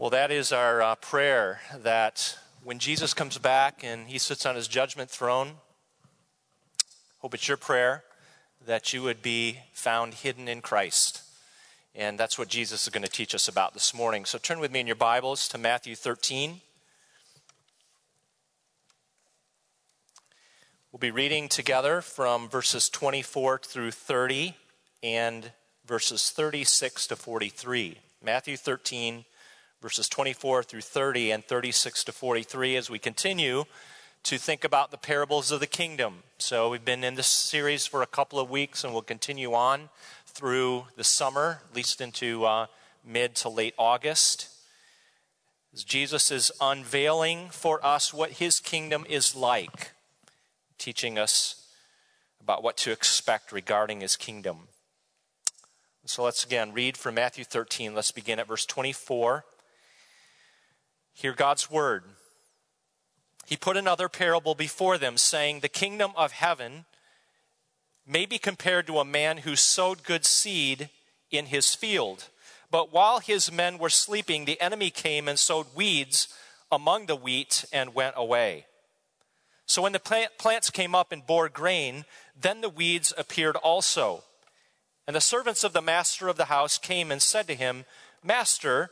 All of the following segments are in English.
Well, that is our uh, prayer that when Jesus comes back and he sits on his judgment throne, hope it's your prayer that you would be found hidden in Christ. And that's what Jesus is going to teach us about this morning. So turn with me in your Bibles to Matthew 13. We'll be reading together from verses 24 through 30 and verses 36 to 43. Matthew 13, verses 24 through 30 and 36 to 43 as we continue to think about the parables of the kingdom. So we've been in this series for a couple of weeks and we'll continue on through the summer, at least into uh, mid to late August. As Jesus is unveiling for us what his kingdom is like, teaching us about what to expect regarding his kingdom. So let's again read from Matthew 13. Let's begin at verse 24. Hear God's word. He put another parable before them, saying, The kingdom of heaven may be compared to a man who sowed good seed in his field. But while his men were sleeping, the enemy came and sowed weeds among the wheat and went away. So when the plant, plants came up and bore grain, then the weeds appeared also. And the servants of the master of the house came and said to him, Master,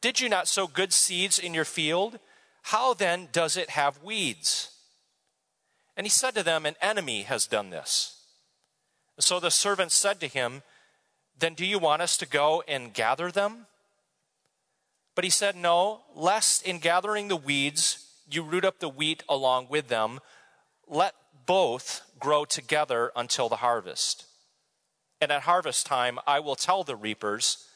did you not sow good seeds in your field? How then does it have weeds? And he said to them, An enemy has done this. So the servants said to him, Then do you want us to go and gather them? But he said, No, lest in gathering the weeds you root up the wheat along with them. Let both grow together until the harvest. And at harvest time, I will tell the reapers,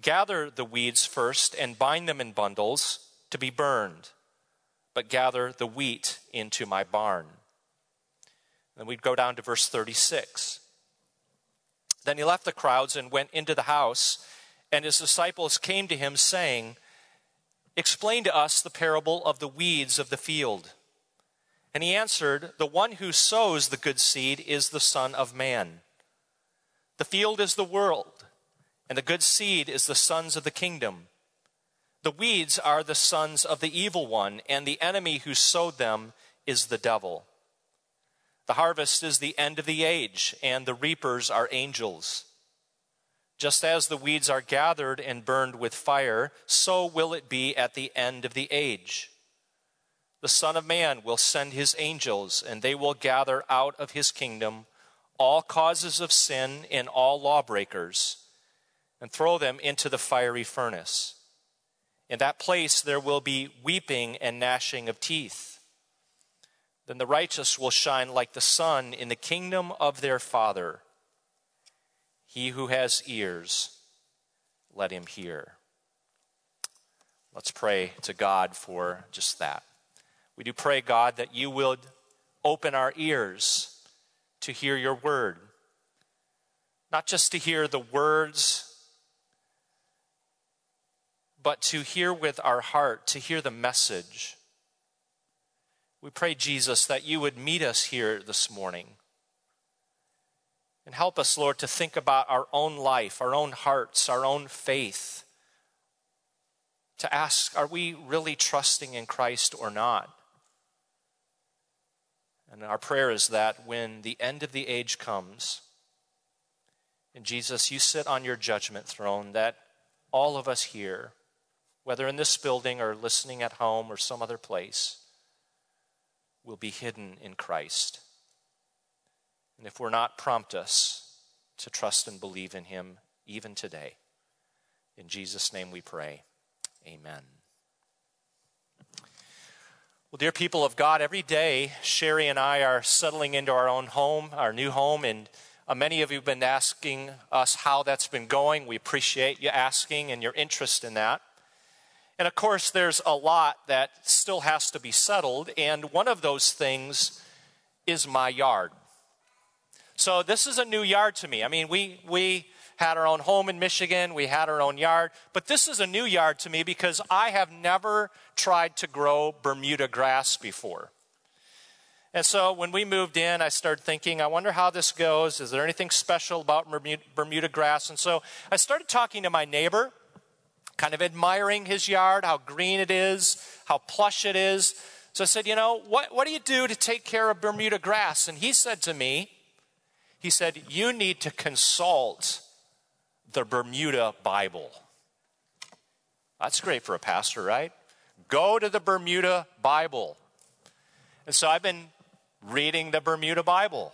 Gather the weeds first and bind them in bundles to be burned, but gather the wheat into my barn. Then we'd go down to verse 36. Then he left the crowds and went into the house, and his disciples came to him, saying, Explain to us the parable of the weeds of the field. And he answered, The one who sows the good seed is the Son of Man. The field is the world and the good seed is the sons of the kingdom. The weeds are the sons of the evil one, and the enemy who sowed them is the devil. The harvest is the end of the age, and the reapers are angels. Just as the weeds are gathered and burned with fire, so will it be at the end of the age. The Son of Man will send his angels, and they will gather out of his kingdom all causes of sin and all lawbreakers and throw them into the fiery furnace. In that place there will be weeping and gnashing of teeth. Then the righteous will shine like the sun in the kingdom of their Father. He who has ears, let him hear. Let's pray to God for just that. We do pray, God, that you would open our ears to hear your word. Not just to hear the words but to hear with our heart, to hear the message. We pray, Jesus, that you would meet us here this morning. And help us, Lord, to think about our own life, our own hearts, our own faith. To ask, are we really trusting in Christ or not? And our prayer is that when the end of the age comes, and Jesus, you sit on your judgment throne, that all of us here whether in this building or listening at home or some other place, will be hidden in Christ. And if we're not, prompt us to trust and believe in Him even today. In Jesus' name we pray. Amen. Well, dear people of God, every day Sherry and I are settling into our own home, our new home, and uh, many of you have been asking us how that's been going. We appreciate you asking and your interest in that. And of course, there's a lot that still has to be settled, and one of those things is my yard. So this is a new yard to me. I mean, we we had our own home in Michigan, we had our own yard, but this is a new yard to me because I have never tried to grow Bermuda grass before. And so when we moved in, I started thinking, I wonder how this goes. Is there anything special about Bermuda grass? And so I started talking to my neighbor kind of admiring his yard, how green it is, how plush it is. So I said, You know, what, what do you do to take care of Bermuda grass? And he said to me, He said, You need to consult the Bermuda Bible. That's great for a pastor, right? Go to the Bermuda Bible. And so I've been reading the Bermuda Bible.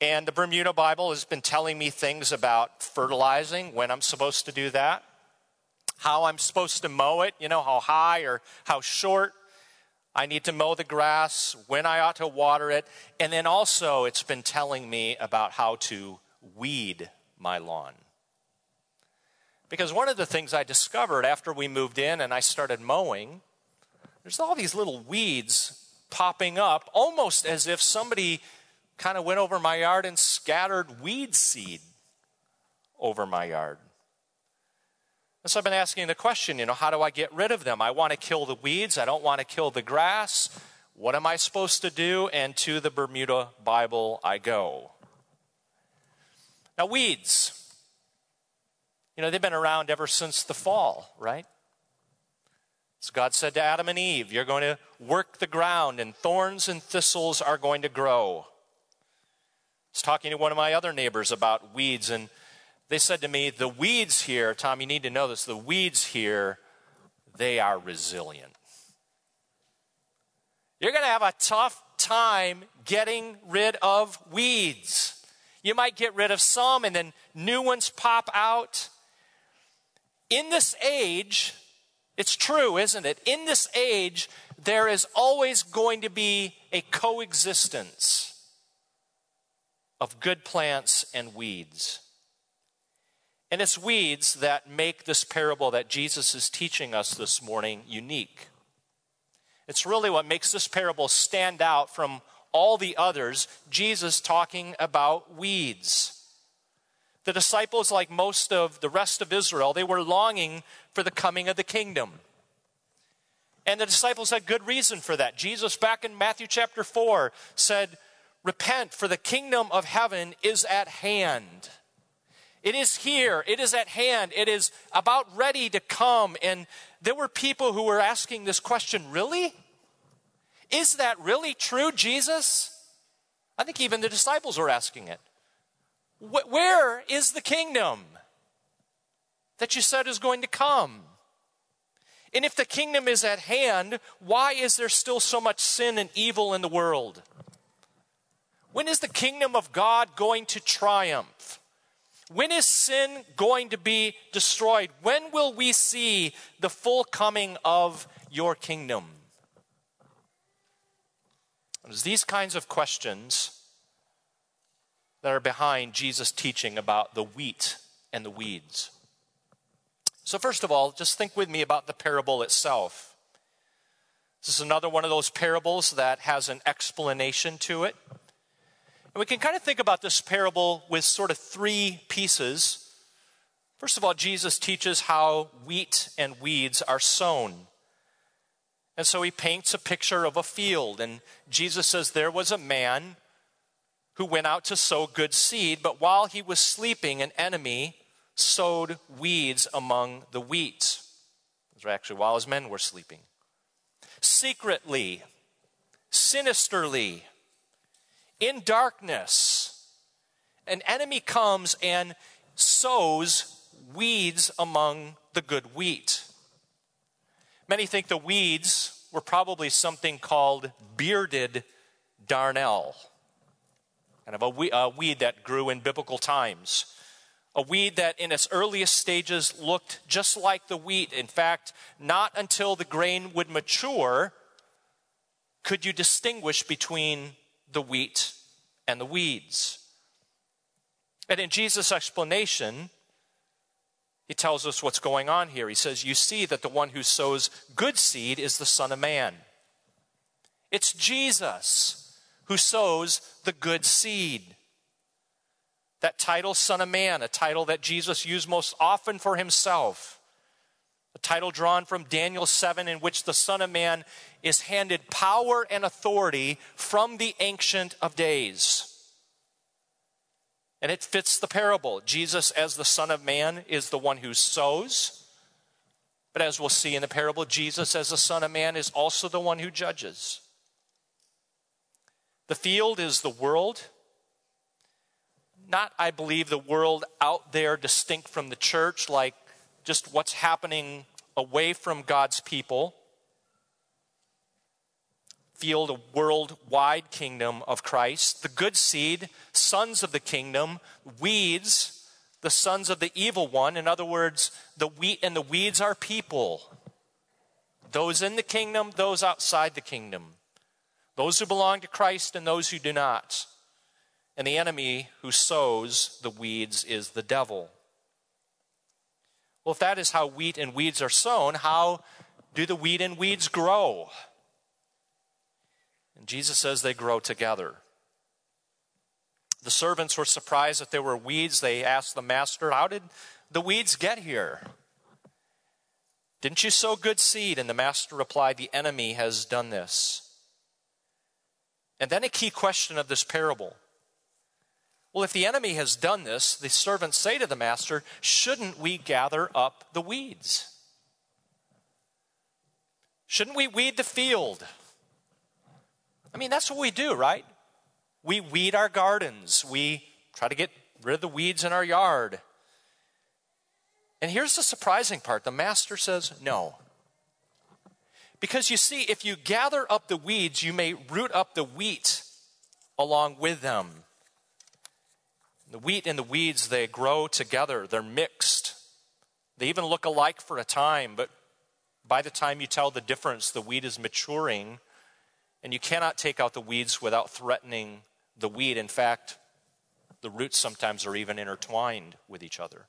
And the Bermuda Bible has been telling me things about fertilizing, when I'm supposed to do that, how I'm supposed to mow it, you know, how high or how short I need to mow the grass, when I ought to water it. And then also, it's been telling me about how to weed my lawn. Because one of the things I discovered after we moved in and I started mowing, there's all these little weeds popping up, almost as if somebody kind of went over my yard and scattered weed seed over my yard. And so I've been asking the question, you know, how do I get rid of them? I want to kill the weeds, I don't want to kill the grass. What am I supposed to do? And to the Bermuda Bible I go. Now, weeds. You know, they've been around ever since the fall, right? So God said to Adam and Eve, You're going to work the ground, and thorns and thistles are going to grow. I was talking to one of my other neighbors about weeds, and they said to me, The weeds here, Tom, you need to know this, the weeds here, they are resilient. You're going to have a tough time getting rid of weeds. You might get rid of some, and then new ones pop out in this age, it's true, isn't it? In this age, there is always going to be a coexistence of good plants and weeds. And it's weeds that make this parable that Jesus is teaching us this morning unique. It's really what makes this parable stand out from all the others, Jesus talking about weeds. The disciples, like most of the rest of Israel, they were longing for the coming of the kingdom. And the disciples had good reason for that. Jesus, back in Matthew chapter 4, said, Repent, for the kingdom of heaven is at hand. It is here, it is at hand, it is about ready to come. And there were people who were asking this question really? Is that really true, Jesus? I think even the disciples were asking it. Where is the kingdom that you said is going to come? And if the kingdom is at hand, why is there still so much sin and evil in the world? When is the kingdom of God going to triumph? When is sin going to be destroyed? When will we see the full coming of your kingdom? It's these kinds of questions that are behind Jesus' teaching about the wheat and the weeds. So, first of all, just think with me about the parable itself. This is another one of those parables that has an explanation to it. And we can kind of think about this parable with sort of three pieces. First of all, Jesus teaches how wheat and weeds are sown. And so he paints a picture of a field, and Jesus says there was a man who went out to sow good seed, but while he was sleeping, an enemy sowed weeds among the wheat. Those were actually while his men were sleeping. Secretly, sinisterly, in darkness, an enemy comes and sows weeds among the good wheat. Many think the weeds were probably something called bearded darnel kind of a, weed that grew in biblical times. A weed that in its earliest stages looked just like the wheat. In fact, not until the grain would mature could you distinguish between the wheat and the weeds. And in Jesus' explanation, he tells us what's going on here. He says, You see that the one who sows good seed is the Son of Man. It's Jesus who sows the good seed. That title, Son of Man, a title that Jesus used most often for himself. A title drawn from Daniel 7, in which the Son of Man is handed power and authority from the Ancient of Days. And it fits the parable. Jesus, as the Son of Man, is the one who sows, But as we'll see in the parable, Jesus, as the Son of Man, is also the one who judges. The field is the world. Not, I believe, the world out there distinct from the church, like just what's happening away from God's people. Field, a worldwide kingdom of Christ. The good seed, sons of the kingdom. Weeds, the sons of the evil one. In other words, the wheat and the weeds are people. Those in the kingdom, those outside the kingdom. Those who belong to Christ and those who do not. And the enemy who sows the weeds is the devil. Well, if that is how wheat and weeds are sown, how do the wheat and weeds grow? And Jesus says they grow together. The servants were surprised that there were weeds. They asked the master, How did the weeds get here? Didn't you sow good seed? And the master replied, The enemy has done this. And then a key question of this parable. Well, if the enemy has done this, the servants say to the master, Shouldn't we gather up the weeds? Shouldn't we weed the field? I mean, that's what we do, right? We weed our gardens. We try to get rid of the weeds in our yard. And here's the surprising part the master says no. Because you see, if you gather up the weeds, you may root up the wheat along with them. The wheat and the weeds, they grow together, they're mixed. They even look alike for a time, but by the time you tell the difference, the wheat is maturing, and you cannot take out the weeds without threatening the weed. In fact, the roots sometimes are even intertwined with each other.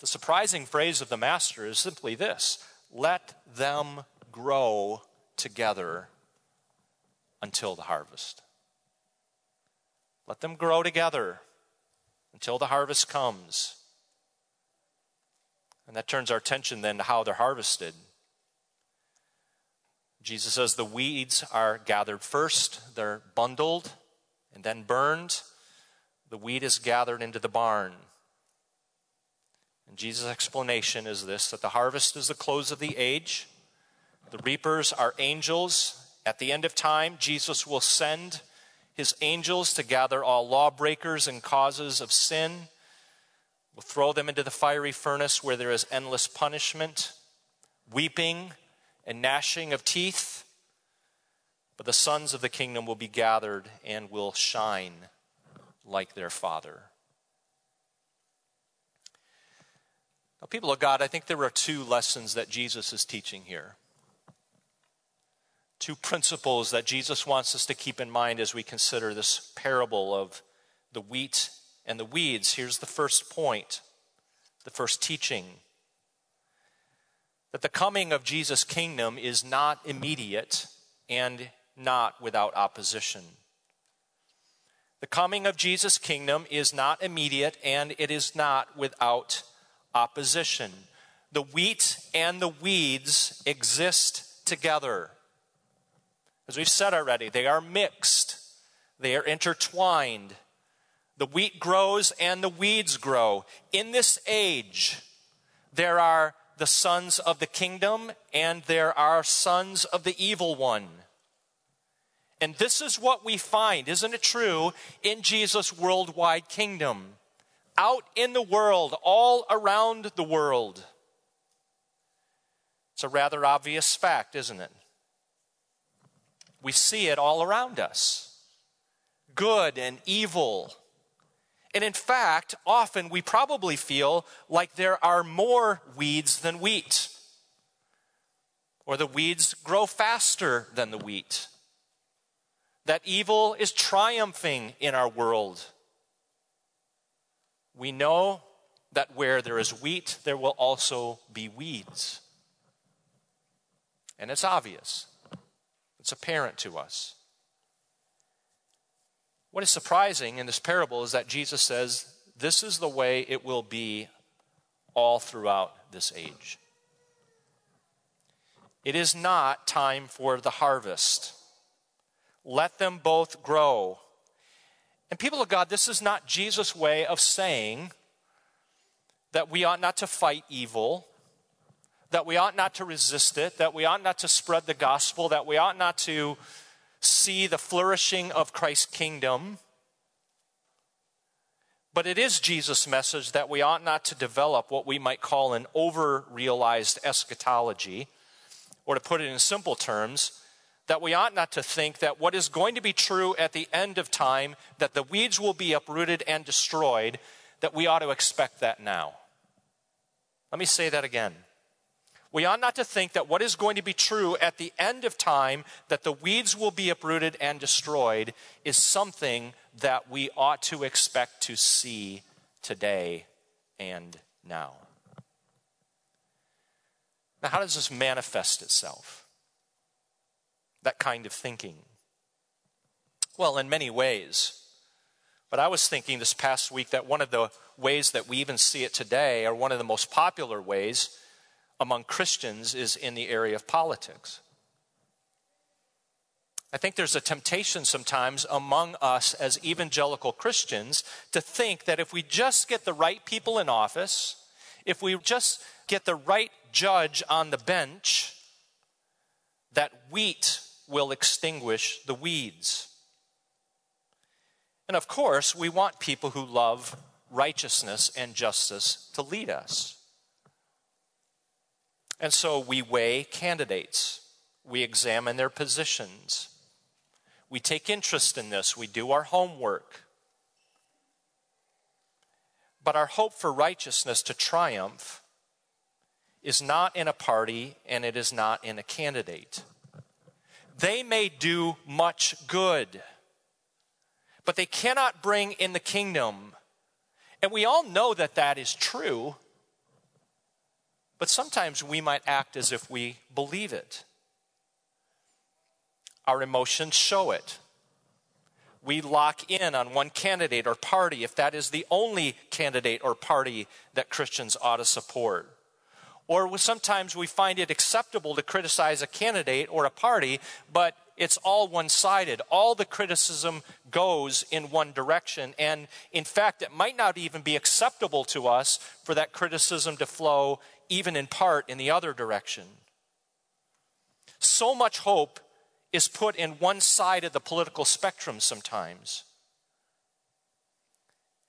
The surprising phrase of the master is simply this let them grow together until the harvest. Let them grow together until the harvest comes. And that turns our attention then to how they're harvested. Jesus says the weeds are gathered first, they're bundled and then burned. The wheat is gathered into the barn. And Jesus' explanation is this that the harvest is the close of the age, the reapers are angels. At the end of time, Jesus will send his angels to gather all lawbreakers and causes of sin, will throw them into the fiery furnace where there is endless punishment, weeping and gnashing of teeth. But the sons of the kingdom will be gathered and will shine like their father. Now, people of God, I think there are two lessons that Jesus is teaching here. Two principles that Jesus wants us to keep in mind as we consider this parable of the wheat and the weeds. Here's the first point, the first teaching that the coming of Jesus' kingdom is not immediate and not without opposition. The coming of Jesus' kingdom is not immediate and it is not without opposition. The wheat and the weeds exist together. As we've said already, they are mixed, they are intertwined. The wheat grows and the weeds grow. In this age, there are the sons of the kingdom and there are sons of the evil one. And this is what we find, isn't it true, in Jesus' worldwide kingdom? Out in the world, all around the world. It's a rather obvious fact, isn't it? We see it all around us good and evil and in fact, often we probably feel like there are more weeds than wheat, or the weeds grow faster than the wheat. That evil is triumphing in our world. We know that where there is wheat, there will also be weeds. And it's obvious, it's apparent to us. What is surprising in this parable is that Jesus says, This is the way it will be all throughout this age. It is not time for the harvest. Let them both grow. And people of God, this is not Jesus' way of saying that we ought not to fight evil, that we ought not to resist it, that we ought not to spread the gospel, that we ought not to see the flourishing of Christ's kingdom. But it is Jesus' message that we ought not to develop what we might call an over realized eschatology, or to put it in simple terms, that we ought not to think that what is going to be true at the end of time, that the weeds will be uprooted and destroyed, that we ought to expect that now. Let me say that again. We ought not to think that what is going to be true at the end of time, that the weeds will be uprooted and destroyed, is something that we ought to expect to see today and now. Now, how does this manifest itself? That kind of thinking? Well, in many ways. But I was thinking this past week that one of the ways that we even see it today, or one of the most popular ways, among Christians is in the area of politics. I think there's a temptation sometimes among us as evangelical Christians to think that if we just get the right people in office, if we just get the right judge on the bench, that wheat will extinguish the weeds. And of course, we want people who love righteousness and justice to lead us. And so we weigh candidates, we examine their positions, we take interest in this, we do our homework. But our hope for righteousness to triumph is not in a party and it is not in a candidate. They may do much good, but they cannot bring in the kingdom. And we all know that that is true. But sometimes we might act as if we believe it. Our emotions show it. We lock in on one candidate or party if that is the only candidate or party that Christians ought to support. Or sometimes we find it acceptable to criticize a candidate or a party, but it's all one sided. All the criticism goes in one direction. And in fact, it might not even be acceptable to us for that criticism to flow even in part, in the other direction. So much hope is put in one side of the political spectrum sometimes.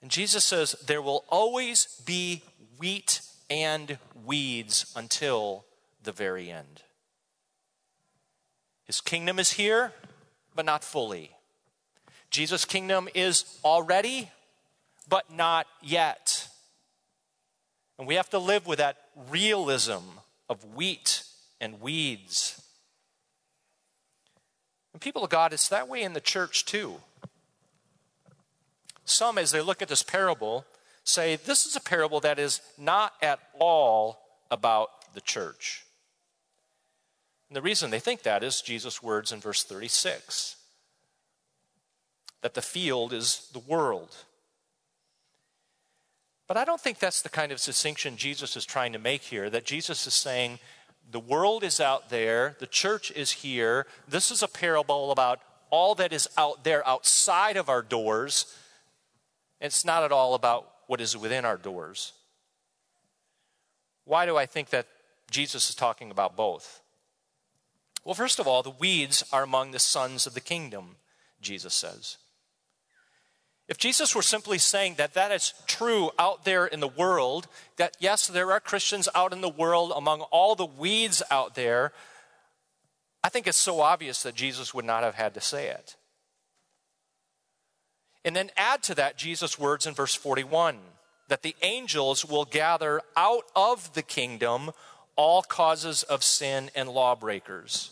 And Jesus says there will always be wheat and weeds until the very end. His kingdom is here, but not fully. Jesus' kingdom is already, but not yet. And we have to live with that realism of wheat and weeds. And people of God, it's that way in the church too. Some, as they look at this parable, say this is a parable that is not at all about the church. And the reason they think that is Jesus' words in verse 36 that the field is the world. But I don't think that's the kind of distinction Jesus is trying to make here. That Jesus is saying, the world is out there, the church is here. This is a parable about all that is out there outside of our doors. It's not at all about what is within our doors. Why do I think that Jesus is talking about both? Well, first of all, the weeds are among the sons of the kingdom, Jesus says. If Jesus were simply saying that that is true out there in the world, that yes, there are Christians out in the world among all the weeds out there, I think it's so obvious that Jesus would not have had to say it. And then add to that Jesus' words in verse 41 that the angels will gather out of the kingdom all causes of sin and lawbreakers.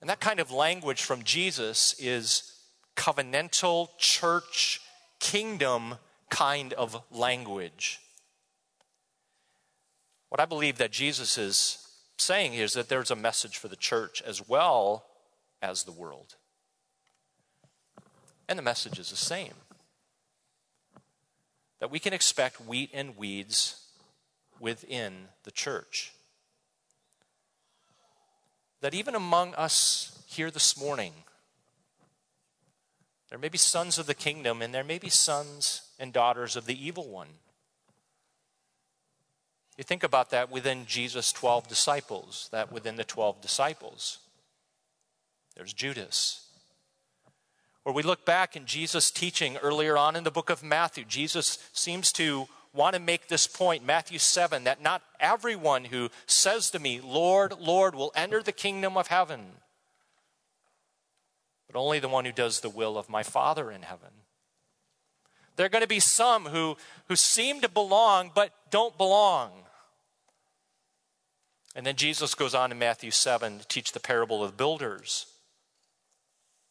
And that kind of language from Jesus is covenantal church kingdom kind of language. What I believe that Jesus is saying is that there's a message for the church as well as the world. And the message is the same that we can expect wheat and weeds within the church. That even among us here this morning, there may be sons of the kingdom, and there may be sons and daughters of the evil one. You think about that within Jesus' 12 disciples, that within the 12 disciples, there's Judas. Or we look back in Jesus' teaching earlier on in the book of Matthew, Jesus seems to want to make this point, Matthew 7, that not everyone who says to me, Lord, Lord, will enter the kingdom of heaven, but only the one who does the will of my Father in heaven. There are going to be some who, who seem to belong but don't belong. And then Jesus goes on in Matthew 7 to teach the parable of builders.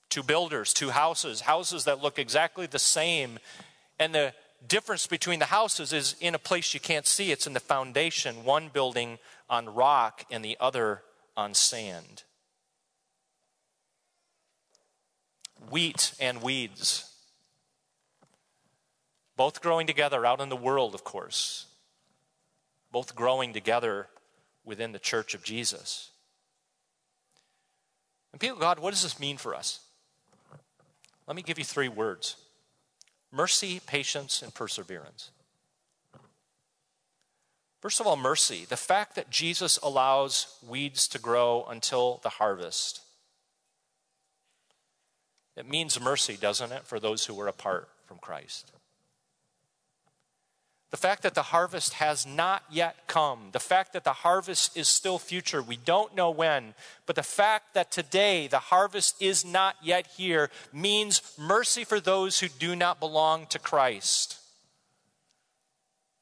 Two builders, two houses, houses that look exactly the same. And the difference between the houses is in a place you can't see. It's in the foundation, one building on rock and the other on sand. Wheat and weeds both growing together out in the world, of course, both growing together within the church of Jesus. And people, God, what does this mean for us? Let me give you three words mercy, patience, and perseverance. First of all, mercy. The fact that Jesus allows weeds to grow until the harvest. It means mercy, doesn't it, for those who were apart from Christ? The fact that the harvest has not yet come, the fact that the harvest is still future, we don't know when, but the fact that today the harvest is not yet here means mercy for those who do not belong to Christ.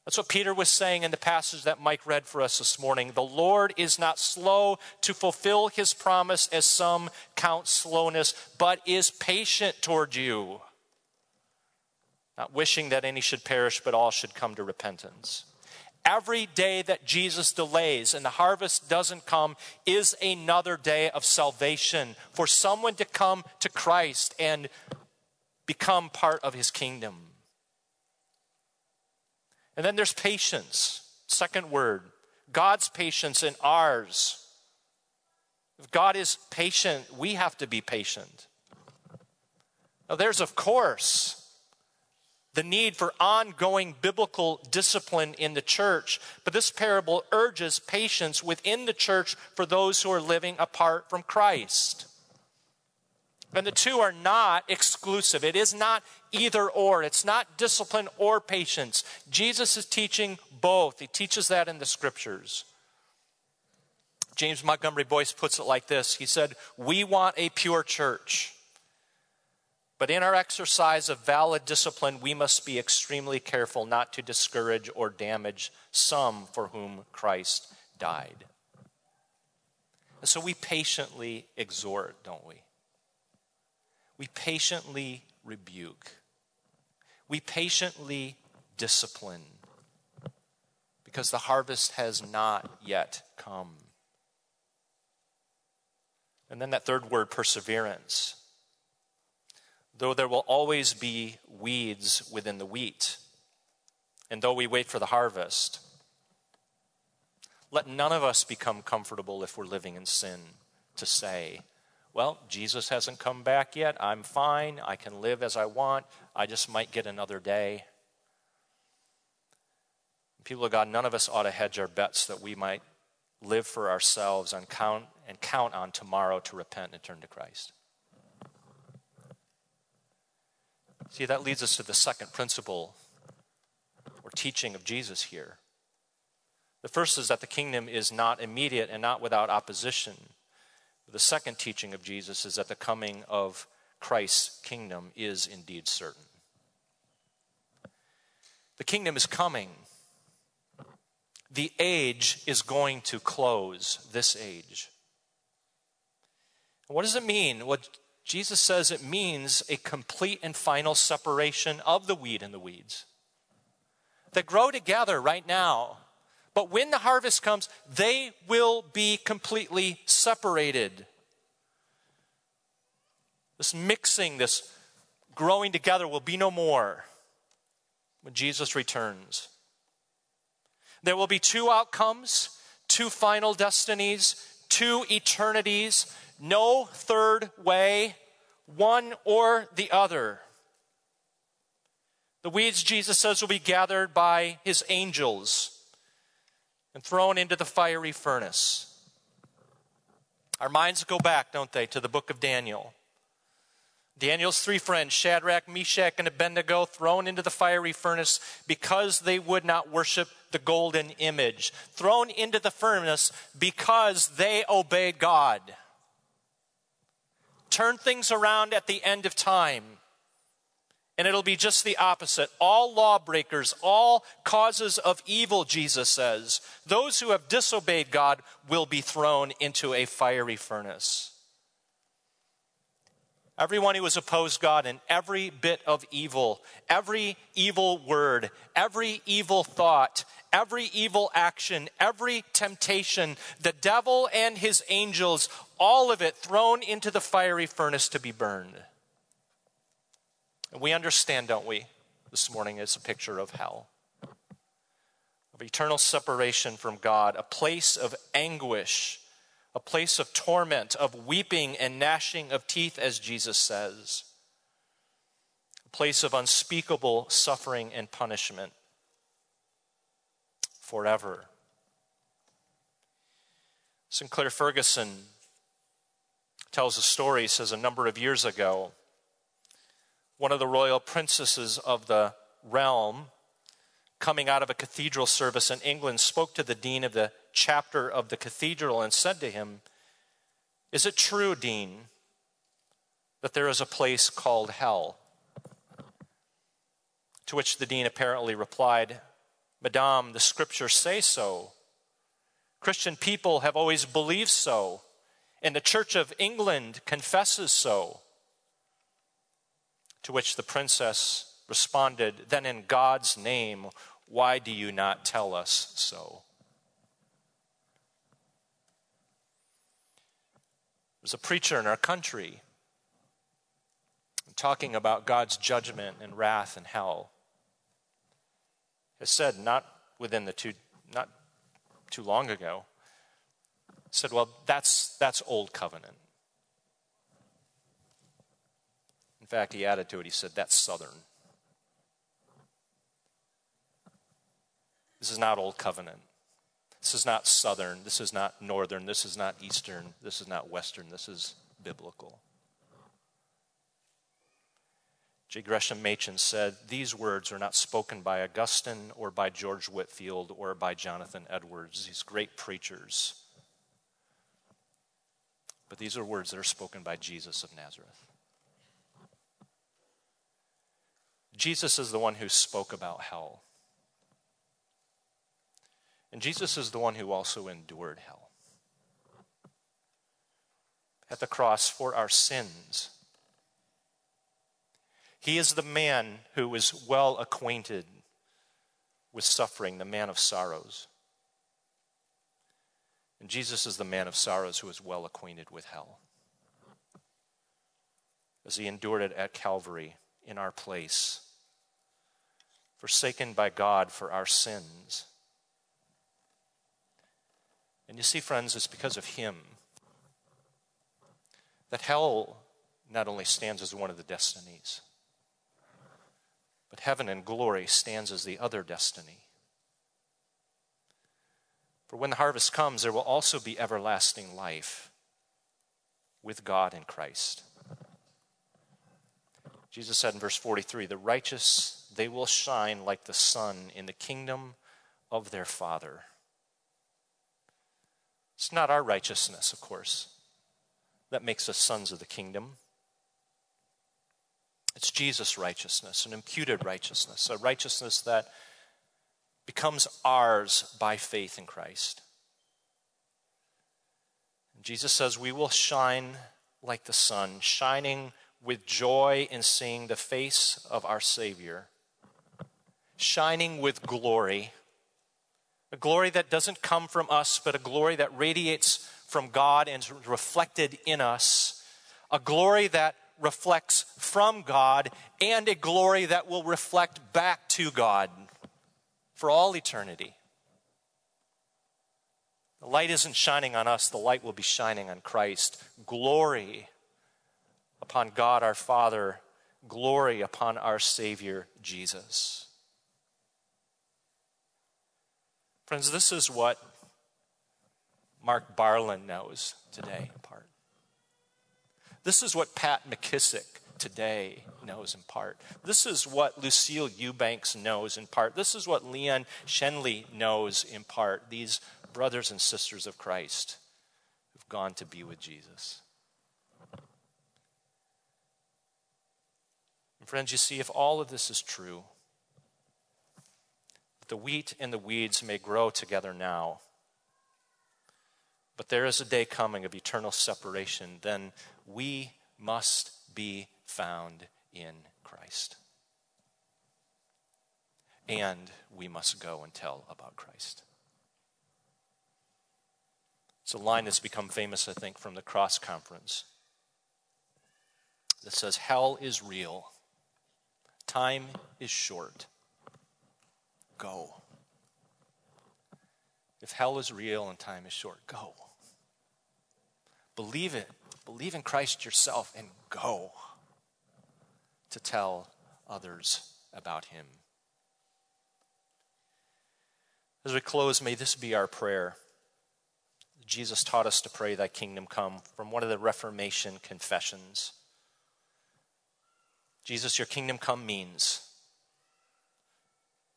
That's what Peter was saying in the passage that Mike read for us this morning. The Lord is not slow to fulfill his promise, as some count slowness, but is patient toward you not wishing that any should perish, but all should come to repentance. Every day that Jesus delays and the harvest doesn't come is another day of salvation for someone to come to Christ and become part of his kingdom. And then there's patience. Second word God's patience and ours. If God is patient, we have to be patient. Now, there's, of course, the need for ongoing biblical discipline in the church. But this parable urges patience within the church for those who are living apart from Christ. And the two are not exclusive. It is not either or. It's not discipline or patience. Jesus is teaching both. He teaches that in the scriptures. James Montgomery Boice puts it like this He said, We want a pure church. But in our exercise of valid discipline, we must be extremely careful not to discourage or damage some for whom Christ died. And so we patiently exhort, don't we? We patiently rebuke. We patiently discipline because the harvest has not yet come. And then that third word, perseverance though there will always be weeds within the wheat, and though we wait for the harvest, let none of us become comfortable if we're living in sin to say, well, Jesus hasn't come back yet. I'm fine. I can live as I want. I just might get another day. People of God, none of us ought to hedge our bets that we might live for ourselves and count, and count on tomorrow to repent and turn to Christ. See, that leads us to the second principle or teaching of Jesus here. The first is that the kingdom is not immediate and not without opposition. The second teaching of Jesus is that the coming of Christ's kingdom is indeed certain. The kingdom is coming. The age is going to close, this age. What does it mean? What Jesus says it means a complete and final separation of the weed and the weeds. that grow together right now, but when the harvest comes, they will be completely separated. This mixing, this growing together will be no more when Jesus returns. There will be two outcomes, two final destinies, two eternities no third way, one or the other. The weeds, Jesus says, will be gathered by his angels. And thrown into the fiery furnace. Our minds go back, don't they, to the book of Daniel. Daniel's three friends, Shadrach, Meshach, and Abednego, thrown into the fiery furnace because they would not worship the golden image. Thrown into the furnace because they obeyed God. Turn things around at the end of time. And it'll be just the opposite. All lawbreakers, all causes of evil, Jesus says, those who have disobeyed God will be thrown into a fiery furnace. Everyone who has opposed God in every bit of evil, every evil word, every evil thought, every evil action, every temptation, the devil and his angels, all of it thrown into the fiery furnace to be burned. And we understand, don't we, this morning it's a picture of hell, of eternal separation from God, a place of anguish, a place of torment, of weeping and gnashing of teeth, as Jesus says, a place of unspeakable suffering and punishment forever. Sinclair Ferguson tells a story, says a number of years ago, one of the royal princesses of the realm, coming out of a cathedral service in England, spoke to the dean of the chapter of the cathedral and said to him, Is it true, dean, that there is a place called hell? To which the dean apparently replied, Madame, the scriptures say so. Christian people have always believed so, and the Church of England confesses so. To which the princess responded, Then in God's name, why do you not tell us so? There's a preacher in our country talking about God's judgment and wrath and hell. Has said not within the two, not too long ago, said, well, that's, that's old covenant. Fact, he added to it, he said, That's Southern. This is not Old Covenant. This is not Southern. This is not Northern. This is not Eastern. This is not Western. This is biblical. J. Gresham Machen said, These words are not spoken by Augustine or by George Whitefield or by Jonathan Edwards, these great preachers. But these are words that are spoken by Jesus of Nazareth. Jesus is the one who spoke about hell. And Jesus is the one who also endured hell. At the cross for our sins. He is the man who is well acquainted with suffering, the man of sorrows. And Jesus is the man of sorrows who is well acquainted with hell. As he endured it at Calvary in our place forsaken by God for our sins. And you see, friends, it's because of Him that hell not only stands as one of the destinies, but heaven and glory stands as the other destiny. For when the harvest comes, there will also be everlasting life with God in Christ. Jesus said in verse 43 the righteous they will shine like the sun in the kingdom of their Father. It's not our righteousness, of course, that makes us sons of the kingdom. It's Jesus' righteousness, an imputed righteousness, a righteousness that becomes ours by faith in Christ. Jesus says we will shine like the sun, shining with joy in seeing the face of our Savior shining with glory. A glory that doesn't come from us, but a glory that radiates from God and is reflected in us. A glory that reflects from God and a glory that will reflect back to God for all eternity. The light isn't shining on us, the light will be shining on Christ. Glory upon God our Father, glory upon our Savior Jesus. Friends, this is what Mark Barlin knows today in part. This is what Pat McKissick today knows in part. This is what Lucille Eubanks knows in part. This is what Leon Shenley knows in part. These brothers and sisters of Christ who've gone to be with Jesus. And friends, you see, if all of this is true, the wheat and the weeds may grow together now, but there is a day coming of eternal separation, then we must be found in Christ. And we must go and tell about Christ. It's a line that's become famous, I think, from the Cross Conference that says, Hell is real, time is short. Go. If hell is real and time is short, go. Believe it. Believe in Christ yourself and go to tell others about him. As we close, may this be our prayer. Jesus taught us to pray, Thy kingdom come, from one of the Reformation confessions. Jesus, your kingdom come means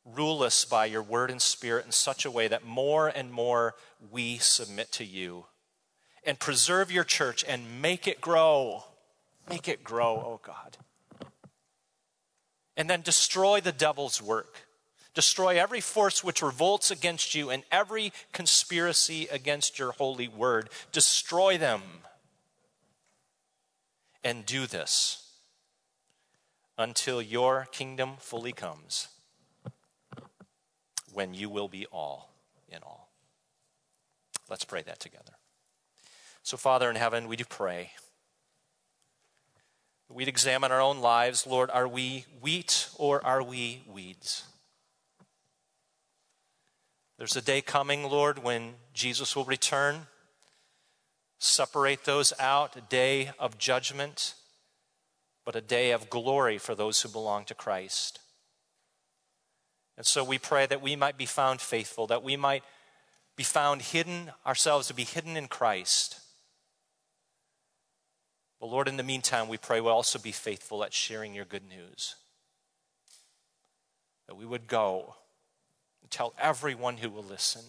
rule us by your word and spirit in such a way that more and more we submit to you. And preserve your church and make it grow. Make it grow, oh God. And then destroy the devil's work. Destroy every force which revolts against you and every conspiracy against your holy word. Destroy them. And do this until your kingdom fully comes, when you will be all in all. Let's pray that together. So, Father in heaven, we do pray. We'd examine our own lives. Lord, are we wheat or are we weeds? There's a day coming, Lord, when Jesus will return. Separate those out, a day of judgment, but a day of glory for those who belong to Christ. And so we pray that we might be found faithful, that we might be found hidden, ourselves to be hidden in Christ but Lord, in the meantime, we pray we'll also be faithful at sharing your good news. That we would go and tell everyone who will listen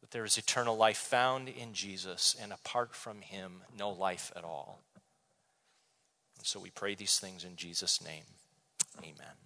that there is eternal life found in Jesus, and apart from him, no life at all. And so we pray these things in Jesus' name. Amen.